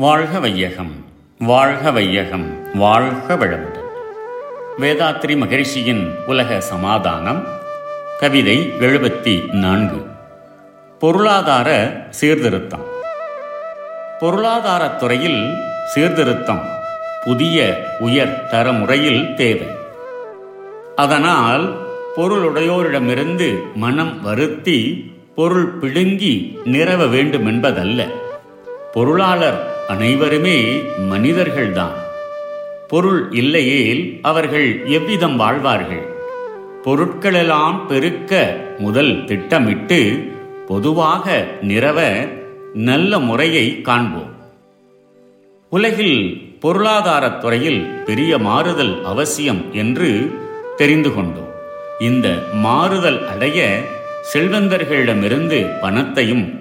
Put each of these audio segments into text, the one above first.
வாழ்க வையகம் வாழ்க வையகம் வாழ்க வளமுடன். வேதாத்ரி மகிழ்ச்சியின் உலக சமாதானம் கவிதை எழுபத்தி நான்கு. பொருளாதார சீர்திருத்தம். பொருளாதாரத்துறையில் சீர்திருத்தம் புதிய உயர் தர முறையில் தேவை. அதனால் பொருளுடையோரிடமிருந்து மனம் வருத்தி பொருள் பிடுங்கி நிறவ வேண்டும் என்பதல்ல பொருளாளர் அனைவருமே மனிதர்கள்தான். பொருள் இல்லையேல் அவர்கள் எவ்விதம் வாழ்வார்கள்? பொருட்களெல்லாம் பெருக்க முதல் திட்டமிட்டு பொதுவாக நிறவ நல்ல முறையை காண்போம். உலகில் பொருளாதாரத் துறையில் பெரிய மாறுதல் அவசியம் என்று தெரிந்து கொண்டோம். இந்த மாறுதல் அடைய செல்வந்தர்களிடமிருந்து பணத்தையும்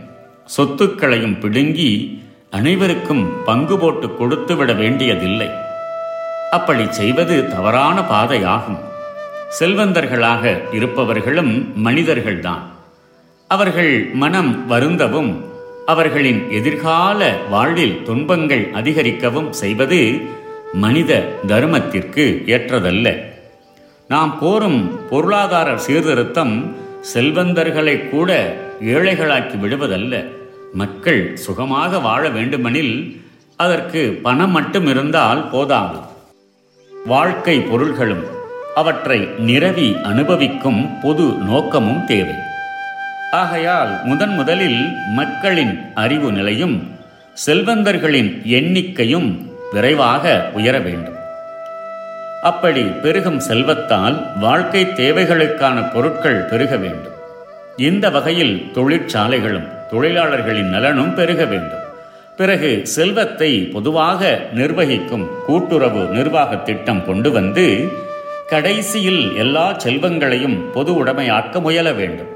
சொத்துக்களையும் பிடுங்கி அனைவருக்கும் பங்கு போட்டு கொடுத்துவிட வேண்டியதில்லை. அப்படி செய்வது தவறான பாதையாகும். செல்வந்தர்களாக இருப்பவர்களும் மனிதர்கள்தான். அவர்கள் மனம் வருந்தவும் அவர்களின் எதிர்கால வாழ்வில் துன்பங்கள் அதிகரிக்கவும் செய்வது மனித தர்மத்திற்கு ஏற்றதல்ல. நாம் கோரும் பொருளாதார சீர்திருத்தம் செல்வந்தர்களை கூட ஏழைகளாக்கி விடுவதல்ல. மக்கள் சுகமாக வாழ வேண்டுமெனில் அதற்கு பணம் மட்டும் இருந்தால் போதாது. வாழ்க்கை பொருள்களும் அவற்றை நிரவி அனுபவிக்கும் பொது நோக்கமும் தேவை. ஆகையால் முதன் முதலில் மக்களின் அறிவு நிலையும் செல்வந்தர்களின் எண்ணிக்கையும் விரைவாக உயர வேண்டும். அப்படி பெருகும் செல்வத்தால் வாழ்க்கை தேவைகளுக்கான பொருட்கள் பெருக வேண்டும். இந்த வகையில் தொழிற்சாலைகளும் தொழிலாளர்களின் நலனும் பெருக வேண்டும். பிறகு செல்வத்தை பொதுவாக நிர்வகிக்கும் கூட்டுறவு நிர்வாக திட்டம் கொண்டு வந்து கடைசியில் எல்லா செல்வங்களையும் பொது உடைமையாக்க முயல வேண்டும்.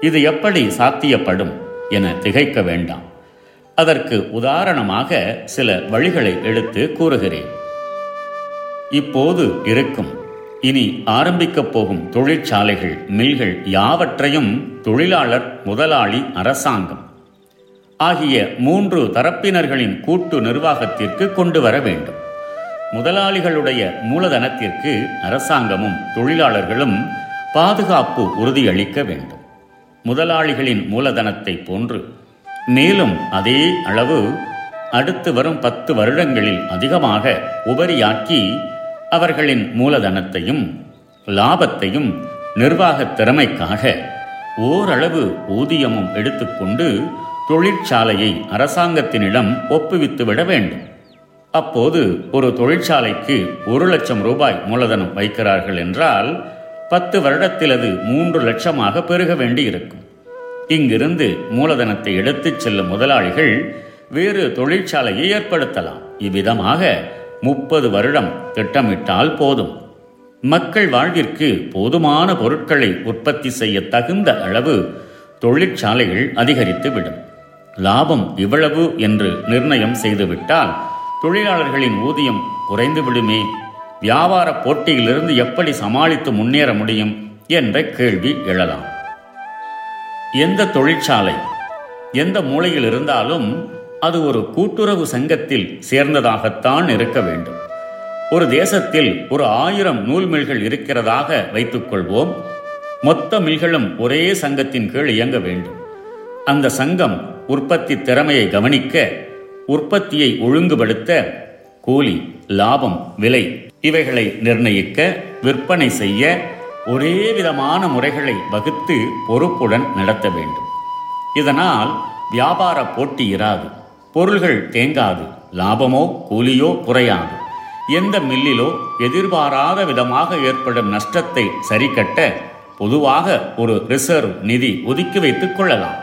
இது எப்படி சாத்தியப்படும் என திகைக்க வேண்டாம். அதற்கு உதாரணமாக சில வழிகளை எடுத்து கூறுகிறேன். இப்போது இருக்கும் இனி ஆரம்பிக்கப் போகும் தொழிற்சாலைகள் மில்கள் யாவற்றையும் தொழிலாளர் முதலாளி அரசாங்கம் ஆகிய மூன்று தரப்பினர்களின் கூட்டு நிர்வாகத்திற்கு கொண்டு வர வேண்டும். முதலாளிகளுடைய மூலதனத்திற்கு அரசாங்கமும் தொழிலாளர்களும் பாதுகாப்பு உறுதியளிக்க வேண்டும். முதலாளிகளின் மூலதனத்தை போன்று மேலும் அதே அளவு அடுத்து வரும் பத்து வருடங்களில் அதிகமாக உபரியாக்கி அவர்களின் மூலதனத்தையும் லாபத்தையும் நிர்வாகத் திறமைக்காக ஓரளவு ஊதியமும் எடுத்துக்கொண்டு தொழிற்சாலையை அரசாங்கத்தினிடம் ஒப்புவித்து விட வேண்டும். அப்போது ஒரு தொழிற்சாலைக்கு ஒரு லட்சம் ரூபாய் மூலதனம் வைக்கிறார்கள் என்றால் பத்து வருடத்தில் அது மூன்று லட்சமாக பெருக வேண்டி இருக்கும் இங்கிருந்து மூலதனத்தை எடுத்துச் செல்லும் முதலாளிகள் வேறு தொழிற்சாலையை ஏற்படுத்தலாம். இவ்விதமாக முப்பது வருடம் திட்டமிட்டால் போதும். மக்கள் வாழ்விற்கு போதுமான பொருட்களை உற்பத்தி செய்ய தகுந்த அளவு தொழிற்சாலைகள் அதிகரித்துவிடும். லாபம் இவ்வளவு என்று நிர்ணயம் செய்துவிட்டால் தொழிலாளர்களின் ஊதியம் குறைந்து விடுமே வியாபார போட்டியிலிருந்து எப்படி சமாளித்து முன்னேற முடியும் என்ற கேள்வி எழலாம். எந்த தொழிற்சாலை எந்த மூலையில் இருந்தாலும் அது ஒரு கூட்டுறவு சங்கத்தில் சேர்ந்ததாகத்தான் இருக்க வேண்டும். ஒரு தேசத்தில் ஒரு ஆயிரம் நூல் மில்கள் இருக்கிறதாக வைத்துக்கொள்வோம் மொத்த மில்களும் ஒரே சங்கத்தின் கீழ் இயங்க வேண்டும். அந்த சங்கம் உற்பத்தி திறமையை கவனிக்க உற்பத்தியை ஒழுங்குபடுத்த கூலி லாபம் விலை இவைகளை நிர்ணயிக்க விற்பனை செய்ய ஒரே விதமான முறைகளை வகுத்து பொறுப்புடன் நடத்த வேண்டும். இதனால் வியாபார போட்டி இராது. பொருள்கள் தேங்காது லாபமோ கூலியோ குறையாது. எந்த மில்லிலோ எதிர்பாராத விதமாக ஏற்படும் நஷ்டத்தை சரிக்கட்ட பொதுவாக ஒரு ரிசர்வ் நிதி ஒதுக்கி வைத்துக் கொள்ளலாம்.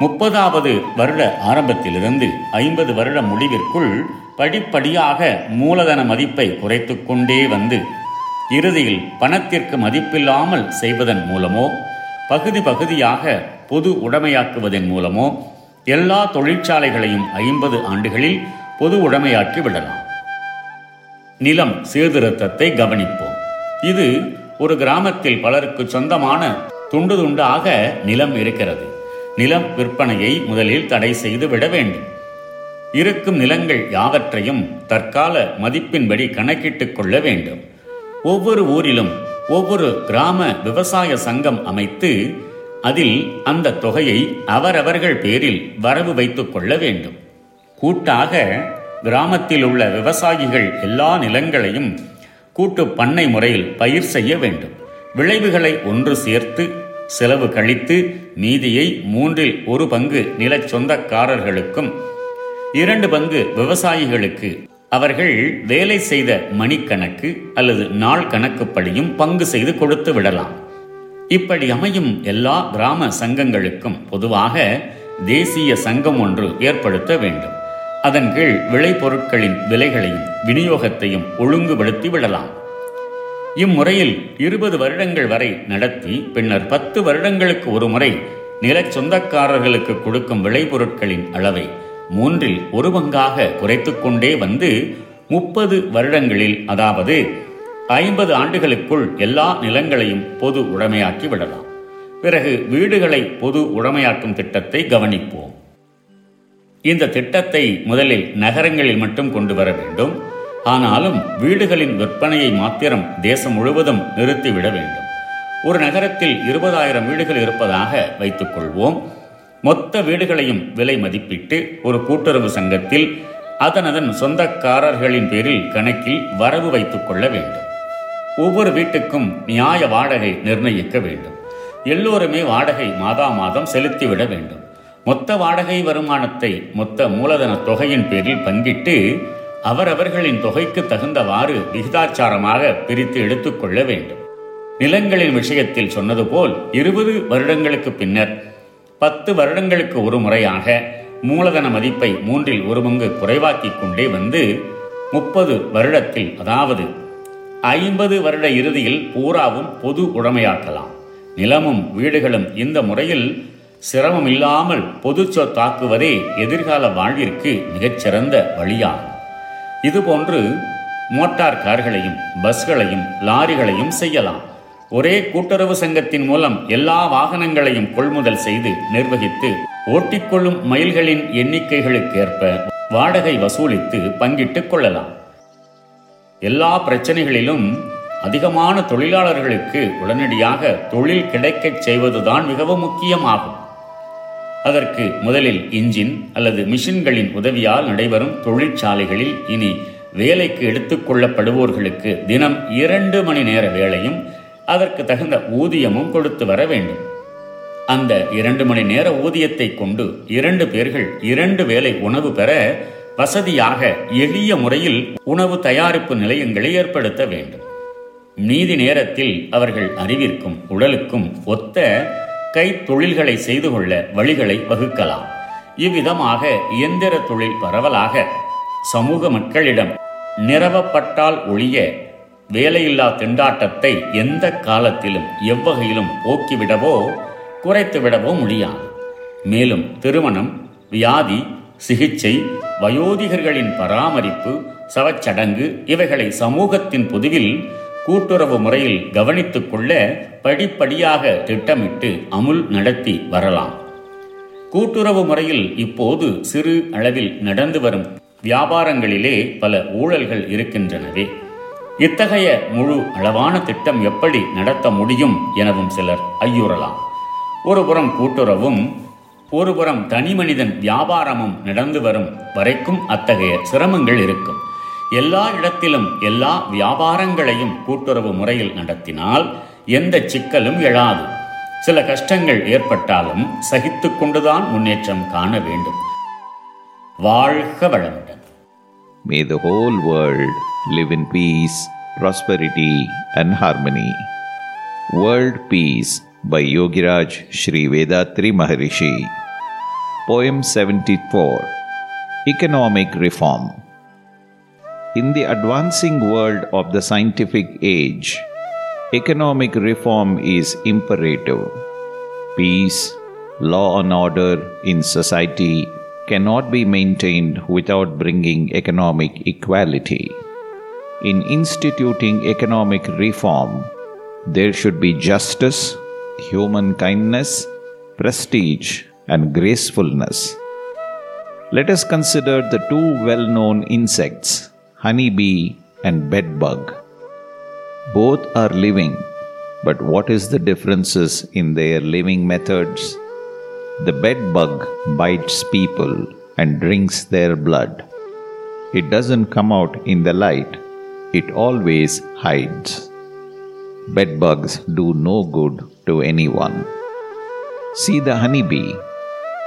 முப்பதாவது வருட ஆரம்பத்திலிருந்து ஐம்பது வருட முடிவிற்குள் படிப்படியாக மூலதன மதிப்பை குறைத்து கொண்டே வந்து இறுதியில் பணத்திற்கு மதிப்பில்லாமல் செய்வதன் மூலமோ பகுதி பகுதியாக பொது உடைமையாக்குவதன் மூலமோ எல்லா தொழிற்சாலைகளையும் ஐம்பது ஆண்டுகளில் பொது உடைமையாக்கி விடலாம். நிலம் சீர்திருத்தத்தை கவனிப்போம். இது ஒரு கிராமத்தில் பலருக்கு சொந்தமான துண்டு துண்டாக நிலம் இருக்கிறது. நிலம் விற்பனையை முதலில் தடை செய்து விட வேண்டும். இருக்கும் நிலங்கள் யாவற்றையும் தற்கால மதிப்பின்படி கணக்கிட்டுக் கொள்ள வேண்டும். ஒவ்வொரு ஊரிலும் ஒவ்வொரு கிராம விவசாய சங்கம் அமைத்து அதில் அந்த தொகையை அவரவர்கள் பேரில் வரவு வைத்துக் கொள்ள வேண்டும். கூட்டாக கிராமத்தில் உள்ள விவசாயிகள் எல்லா நிலங்களையும் கூட்டு பண்ணை முறையில் பயிர் செய்ய வேண்டும். விளைவுகளை ஒன்று சேர்த்து செலவு கழித்து மீதியை மூன்றில் ஒரு பங்கு நிலச் சொந்தக்காரர்களுக்கும் இரண்டு பங்கு விவசாயிகளுக்கு. அவர்கள் வேலை செய்த மணிக்கணக்கு அல்லது நாள் கணக்குப்படியும் பங்கு செய்து கொடுத்து விடலாம். இப்படி அமையும் எல்லா கிராம சங்கங்களுக்கும் பொதுவாக தேசிய சங்கம் ஒன்று ஏற்படுத்த வேண்டும். அதன் கீழ் விளைபொருட்களின் விலைகளையும் விநியோகத்தையும் ஒழுங்குபடுத்தி விடலாம். இம்முறையில் இருபது வருடங்கள் வரை நடத்தி பின்னர் பத்து வருடங்களுக்கு ஒரு முறை நிலச் சொந்தக்காரர்களுக்கு கொடுக்கும் விளைபொருட்களின் அளவை மூன்றில் ஒரு பங்காக குறைத்து கொண்டே வந்து முப்பது வருடங்களில் அதாவது ஐம்பது ஆண்டுகளுக்குள் எல்லா நிலங்களையும் பொது உடைமையாக்கி விடலாம். பிறகு வீடுகளை பொது உடைமையாக்கும் திட்டத்தை கவனிப்போம். இந்த திட்டத்தை முதலில் நகரங்களில் மட்டும் கொண்டு வர வேண்டும். ஆனாலும் வீடுகளின் விற்பனையை மாத்திரம் தேசம் முழுவதும் நிறுத்திவிட வேண்டும். ஒரு நகரத்தில் இருபதாயிரம் வீடுகள் இருப்பதாக வைத்துக் கொள்வோம். மொத்த வீடுகளையும் விலை மதிப்பிட்டு ஒரு கூட்டுறவு சங்கத்தில் அதனதன் சொந்தக்காரர்களின் பேரில் கணக்கில் வரவு வைத்துக் கொள்ள வேண்டும். ஒவ்வொரு வீட்டுக்கும் நியாய வாடகை நிர்ணயிக்க வேண்டும். எல்லோருமே வாடகை மாதா மாதம் செலுத்திவிட வேண்டும். மொத்த வாடகை வருமானத்தை மொத்த மூலதன தொகையின் பேரில் பங்கிட்டு அவரவர்களின் தொகைக்கு தகுந்தவாறு விகிதாச்சாரமாக பிரித்து எடுத்துக்கொள்ள வேண்டும். நிலங்களின் விஷயத்தில் சொன்னது போல் இருபது வருடங்களுக்கு பின்னர் பத்து வருடங்களுக்கு ஒரு முறையாக மூலதன மதிப்பை மூன்றில் ஒரு பங்கு குறைவாக்கிக் கொண்டே வந்து முப்பது வருடத்தில் அதாவது ஐம்பது வருட இறுதியில் பூராவும் பொது உடைமையாக்கலாம். நிலமும் வீடுகளும் இந்த முறையில் சிரமம் இல்லாமல் பொது சொத்தாக்குவதே எதிர்கால வாழ்விற்கு மிகச்சிறந்த வழியாகும். இதுபோன்று மோட்டார் கார்களையும் பஸ்களையும் லாரிகளையும் செய்யலாம். ஒரே கூட்டுறவு சங்கத்தின் மூலம் எல்லா வாகனங்களையும் கொள்முதல் செய்து நிர்வகித்து ஓட்டிக்கொள்ளும் மைல்களின் எண்ணிக்கைகளுக்கேற்ப வாடகை வசூலித்து பங்கிட்டுக் கொள்ளலாம். எல்லா பிரச்சனைகளிலும் அதிகமான தொழிலாளர்களுக்கு உடனடியாக தொழில் கிடைக்கச் செய்வதுதான் மிகவும் முக்கியமாகும். அதற்கு முதலில் இன்ஜின் அல்லது மிஷின்களின் உதவியால் நடைபெறும் தொழிற்சாலைகளில் இனி வேலைக்கு எடுத்துக்கொள்ளப்படுவோர்களுக்கு தினம் இரண்டு மணி நேர வேலையும் அதற்கு தகுந்த ஊதியமும் கொடுத்து வர வேண்டும். அந்த இரண்டு மணி நேர ஊதியத்தை கொண்டு இரண்டு பேர்கள் இரண்டு வேலை உணவு பெற வசதியாக எளிய முறையில் உணவு தயாரிப்பு நிலையங்களை ஏற்படுத்த வேண்டும். நீதி நேரத்தில் அவர்கள் அறிவிற்கும் உடலுக்கும் ஒத்த கைத்தொழில்களை செய்து கொள்ள வழிகளை வகுக்கலாம். இவ்விதமாக இயந்திர தொழில் பரவலாக சமூக மக்களிடம் நிறவப்பட்டால் ஒழிய வேலையில்லா திண்டாட்டத்தை எந்த காலத்திலும் எவ்வகையிலும் போக்கிவிடவோ குறைத்துவிடவோ முடியாது. மேலும் திருமணம் வியாதி சிகிச்சை வயோதிகர்களின் பராமரிப்பு சவச்சடங்கு இவைகளை சமூகத்தின் பொதுவில் கூட்டுறவு முறையில் கவனித்துக் கொள்ள படிப்படியாக திட்டமிட்டு அமுல் நடத்தி வரலாம். கூட்டுறவு முறையில் இப்போது சிறு அளவில் நடந்து வரும் வியாபாரங்களிலே பல ஊழல்கள் இருக்கின்றனவே. இத்தகைய முழு அளவான திட்டம் எப்படி நடத்த முடியும் எனவும் சிலர் ஐயுறலாம். ஒருபுறம் கூட்டுறவும் ஒருபுறம் தனி மனிதன் வியாபாரமும் நடந்து வரும் வரைக்கும் அத்தகைய சிரமங்கள் இருக்கும் எல்லா இடத்திலும் எல்லா வியாபாரங்களையும் கூட்டுறவு முறையில் நடத்தினால் எந்த சிக்கலும் எழாது சில கஷ்டங்கள் ஏற்பட்டாலும் சகித்து கொண்டுதான் முன்னேற்றம் காண வேண்டும் வாழ்க வளமுடன் May the whole world live in peace, prosperity, and harmony. World Peace by Yogiraj Sri Vedatri Maharishi. Poem 74 Economic Reform. In the advancing world of the scientific age, economic reform is imperative. Peace, law, and order in society cannot be maintained without bringing economic equality. In instituting economic reform, there should be justice, human kindness, prestige, and gracefulness. Let us consider the two well known insects, honeybee and bedbug. Both are living, but what is the differences in their living methods? The bedbug bites people and drinks their blood. It doesn't come out in the light, it always hides. Bedbugs do no good to anyone. See the honeybee.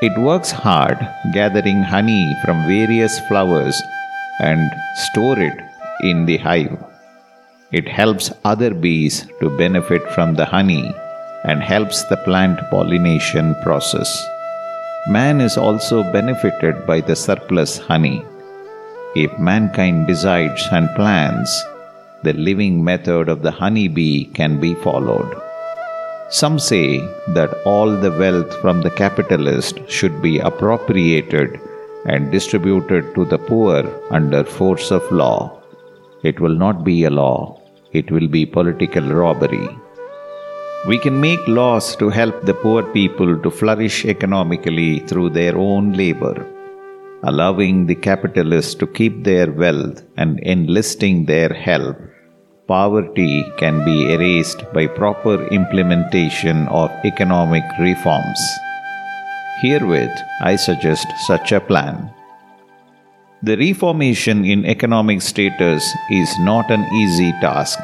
It works hard gathering honey from various flowers and store it in the hive. It helps other bees to benefit from the honey and helps the plant pollination process. Man is also benefited by the surplus honey. If mankind decides and plans, the living method of the honeybee can be followed. Some say that all the wealth from the capitalist should be appropriated and distributed to the poor under force of law. It will not be a law, it will be political robbery. We can make laws to help the poor people to flourish economically through their own labor, allowing the capitalists to keep their wealth and enlisting their help. Poverty can be erased by proper implementation of economic reforms. Herewith, I suggest such a plan. The reformation in economic status is not an easy task.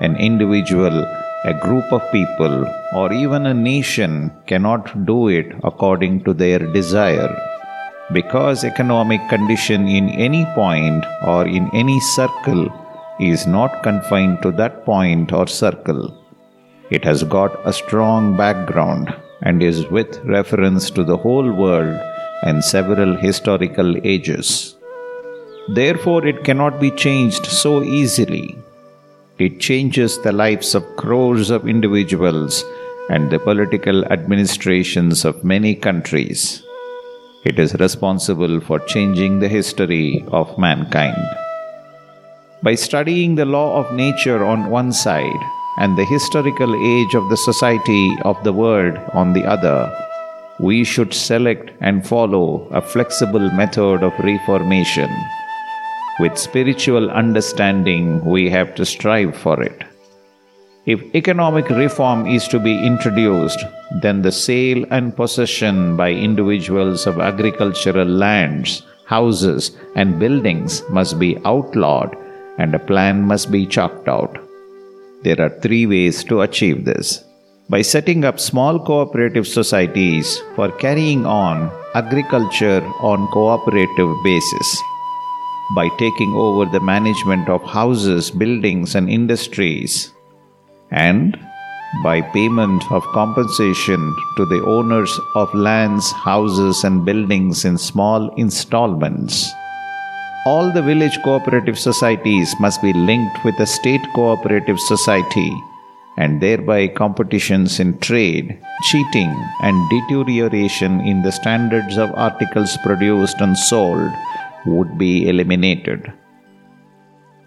An individual, a group of people, or even a nation cannot do it according to their desire. Because economic condition in any point or in any circle is not confined to that point or circle. It has got a strong background and is with reference to the whole world and several historical ages. Therefore, it cannot be changed so easily. It changes the lives of crores of individuals and the political administrations of many countries. It is responsible for changing the history of mankind. By studying the law of nature on one side and the historical age of the society of the world on the other, we should select and follow a flexible method of reformation with spiritual understanding, we have to strive for it. If economic reform is to be introduced, then the sale and possession by individuals of agricultural lands, houses, and buildings must be outlawed and a plan must be chalked out. There are three ways to achieve this. By setting up small cooperative societies for carrying on agriculture on cooperative basis by taking over the management of houses, buildings, and industries, and by payment of compensation to the owners of lands, houses, and buildings in small installments. All the village cooperative societies must be linked with a state cooperative society, and thereby competitions in trade, cheating, and deterioration in the standards of articles produced and sold would be eliminated.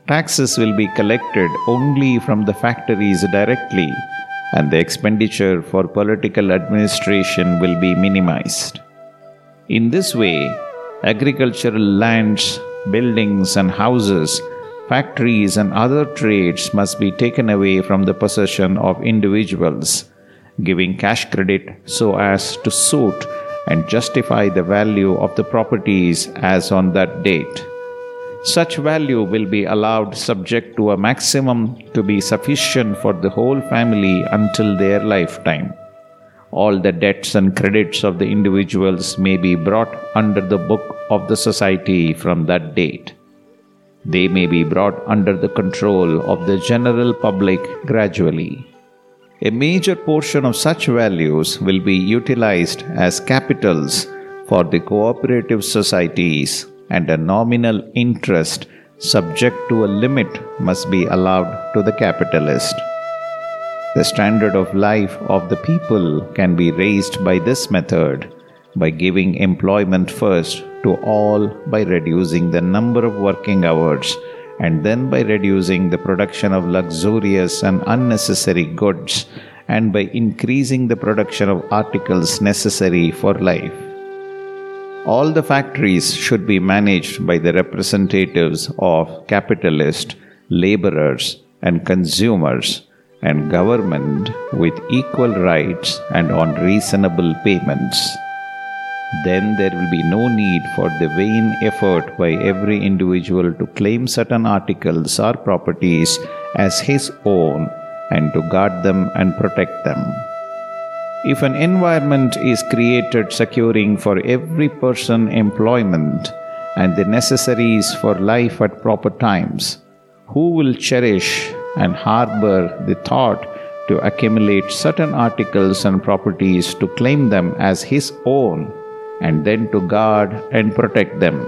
Taxes will be collected only from the factories directly, and the expenditure for political administration will be minimized. In this way, agricultural lands, buildings, and houses, factories, and other trades must be taken away from the possession of individuals, giving cash credit so as to suit and justify the value of the properties as on that date. Such value will be allowed subject to a maximum to be sufficient for the whole family until their lifetime. All the debts and credits of the individuals may be brought under the book of the society from that date. They may be brought under the control of the general public gradually. A major portion of such values will be utilized as capitals for the cooperative societies, and a nominal interest subject to a limit must be allowed to the capitalist. The standard of life of the people can be raised by this method by giving employment first to all by reducing the number of working hours and then by reducing the production of luxurious and unnecessary goods and by increasing the production of articles necessary for life. all the factories should be managed by the representatives of capitalists, laborers, and consumers, and government with equal rights and on reasonable payments. Then there will be no need for the vain effort by every individual to claim certain articles or properties as his own and to guard them and protect them. If an environment is created securing for every person employment and the necessaries for life at proper times, who will cherish and harbor the thought to accumulate certain articles and properties to claim them as his own and then to guard and protect them?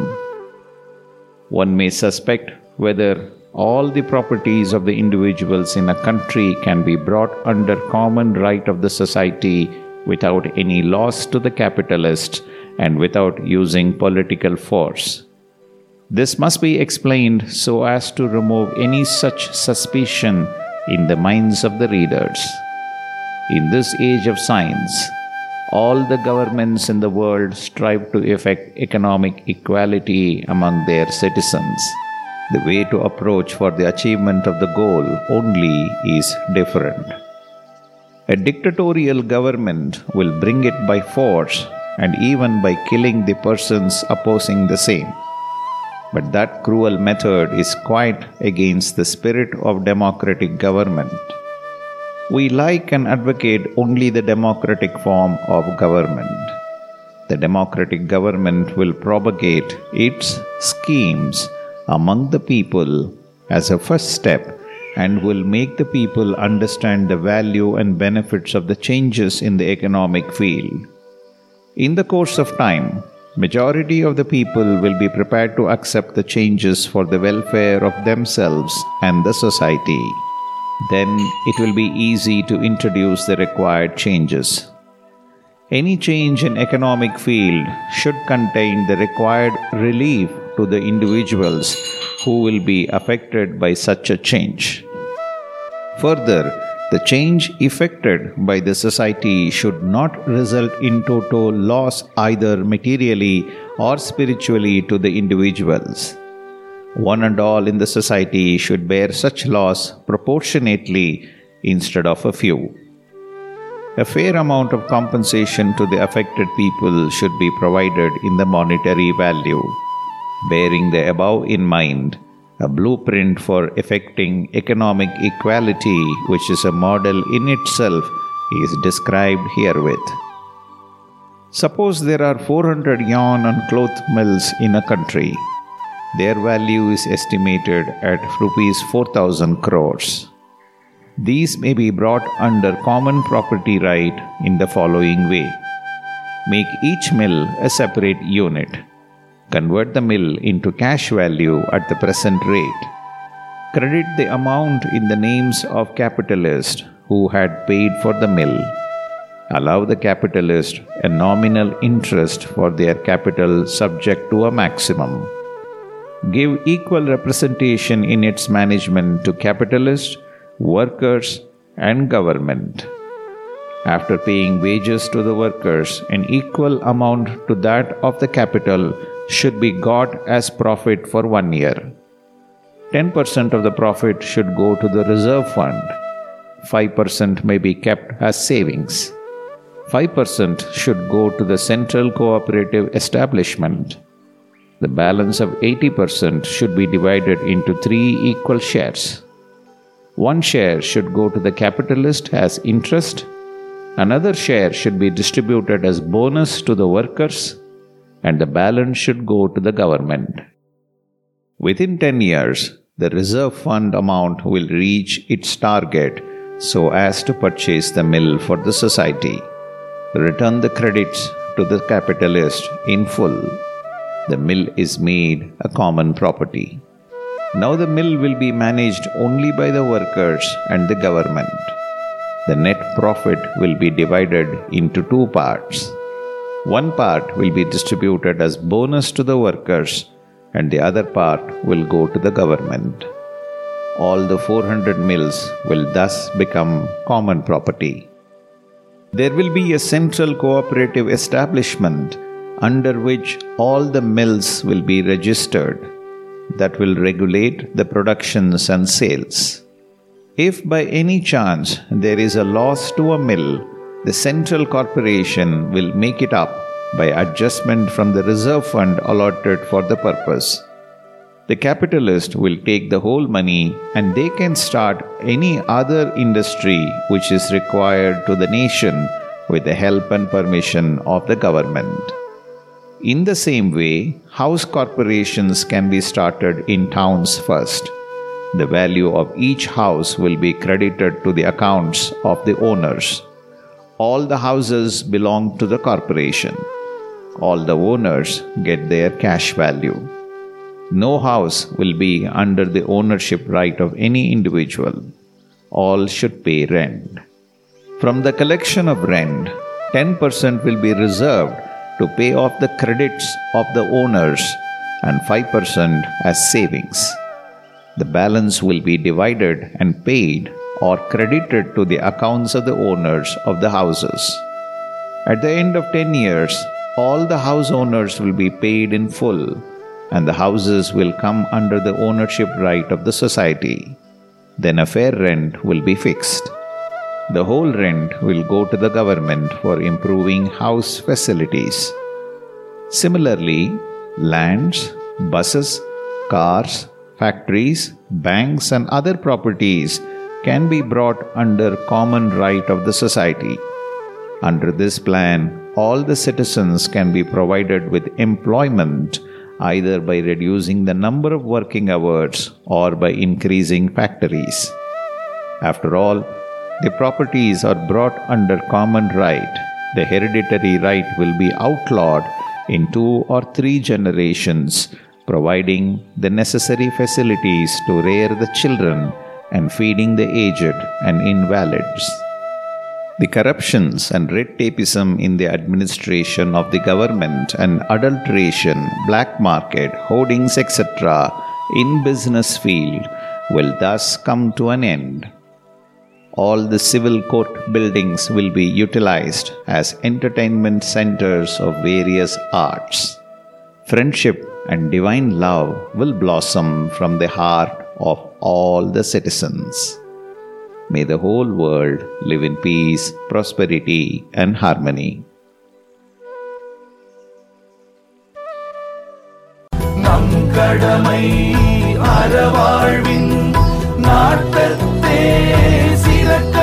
One may suspect whether all the properties of the individuals in a country can be brought under common right of the society without any loss to the capitalists and without using political force. This must be explained so as to remove any such suspicion in the minds of the readers. In this age of science, all the governments in the world strive to effect economic equality among their citizens. The way to approach for the achievement of the goal only is different. A dictatorial government will bring it by force and even by killing the persons opposing the same. But that cruel method is quite against the spirit of democratic government. We like and advocate only the democratic form of government. The democratic government will propagate its schemes among the people as a first step and will make the people understand the value and benefits of the changes in the economic field. In the course of time, majority of the people will be prepared to accept the changes for the welfare of themselves and the society. Then it will be easy to introduce the required changes. Any change in economic field should contain the required relief to the individuals who will be affected by such a change. Further, the change effected by the society should not result in total loss either materially or spiritually to the individuals. One and all in the society should bear such loss proportionately instead of a few. A fair amount of compensation to the affected people should be provided in the monetary value. Bearing the above in mind, a blueprint for effecting economic equality, which is a model in itself, is described herewith. Suppose there are 400 yarn and cloth mills in a country. Their value is estimated at rupees 4000 crores. These may be brought under common property right in the following way Make each mill a separate unit. Convert the mill into cash value at the present rate. Credit the amount in the names of capitalists who had paid for the mill. Allow the capitalist a nominal interest for their capital subject to a maximum. Give equal representation in its management to capitalists workers, and government. After paying wages to the workers, an equal amount to that of the capital should be got as profit for one year. 10% of the profit should go to the reserve fund. 5% may be kept as savings. 5% should go to the central cooperative establishment. The balance of 80% should be divided into three equal shares. One share should go to the capitalist as interest, another share should be distributed as bonus to the workers, and the balance should go to the government. Within 10 years, the reserve fund amount will reach its target so as to purchase the mill for the society. Return the credits to the capitalist in full. The mill is made a common property. Now the mill will be managed only by the workers and the government. The net profit will be divided into two parts. One part will be distributed as bonus to the workers, and the other part will go to the government. All the 400 mills will thus become common property. There will be a central cooperative establishment under which all the mills will be registered that will regulate the productions and sales. If by any chance there is a loss to a mill, the central corporation will make it up by adjustment from the reserve fund allotted for the purpose. The capitalist will take the whole money and they can start any other industry which is required to the nation with the help and permission of the government. In the same way, house corporations can be started in towns first. The value of each house will be credited to the accounts of the owners. All the houses belong to the corporation. All the owners get their cash value. No house will be under the ownership right of any individual. All should pay rent. From the collection of rent, 10% will be reserved to pay off the credits of the owners and 5% as savings. The balance will be divided and paid or credited to the accounts of the owners of the houses. At the end of 10 years, all the house owners will be paid in full and the houses will come under the ownership right of the society. Then a fair rent will be fixed. The whole rent will go to the government for improving house facilities. Similarly, lands, buses, cars, factories, banks, and other properties can be brought under common right of the society. Under this plan, all the citizens can be provided with employment either by reducing the number of working hours or by increasing factories. After all, the properties are brought under common right, the hereditary right will be outlawed in two or three generations, providing the necessary facilities to rear the children and feeding the aged and invalids. The corruptions and red tapeism in the administration of the government and adulteration, black market, hoardings, etc., in business field will thus come to an end all the civil court buildings will be utilized as entertainment centers of various arts. Friendship and divine love will blossom from the heart of all the citizens. May the whole world live in peace, prosperity, and harmony. நம் கடமை அறவாழ்வின் நாட்டத்தே சிறக்க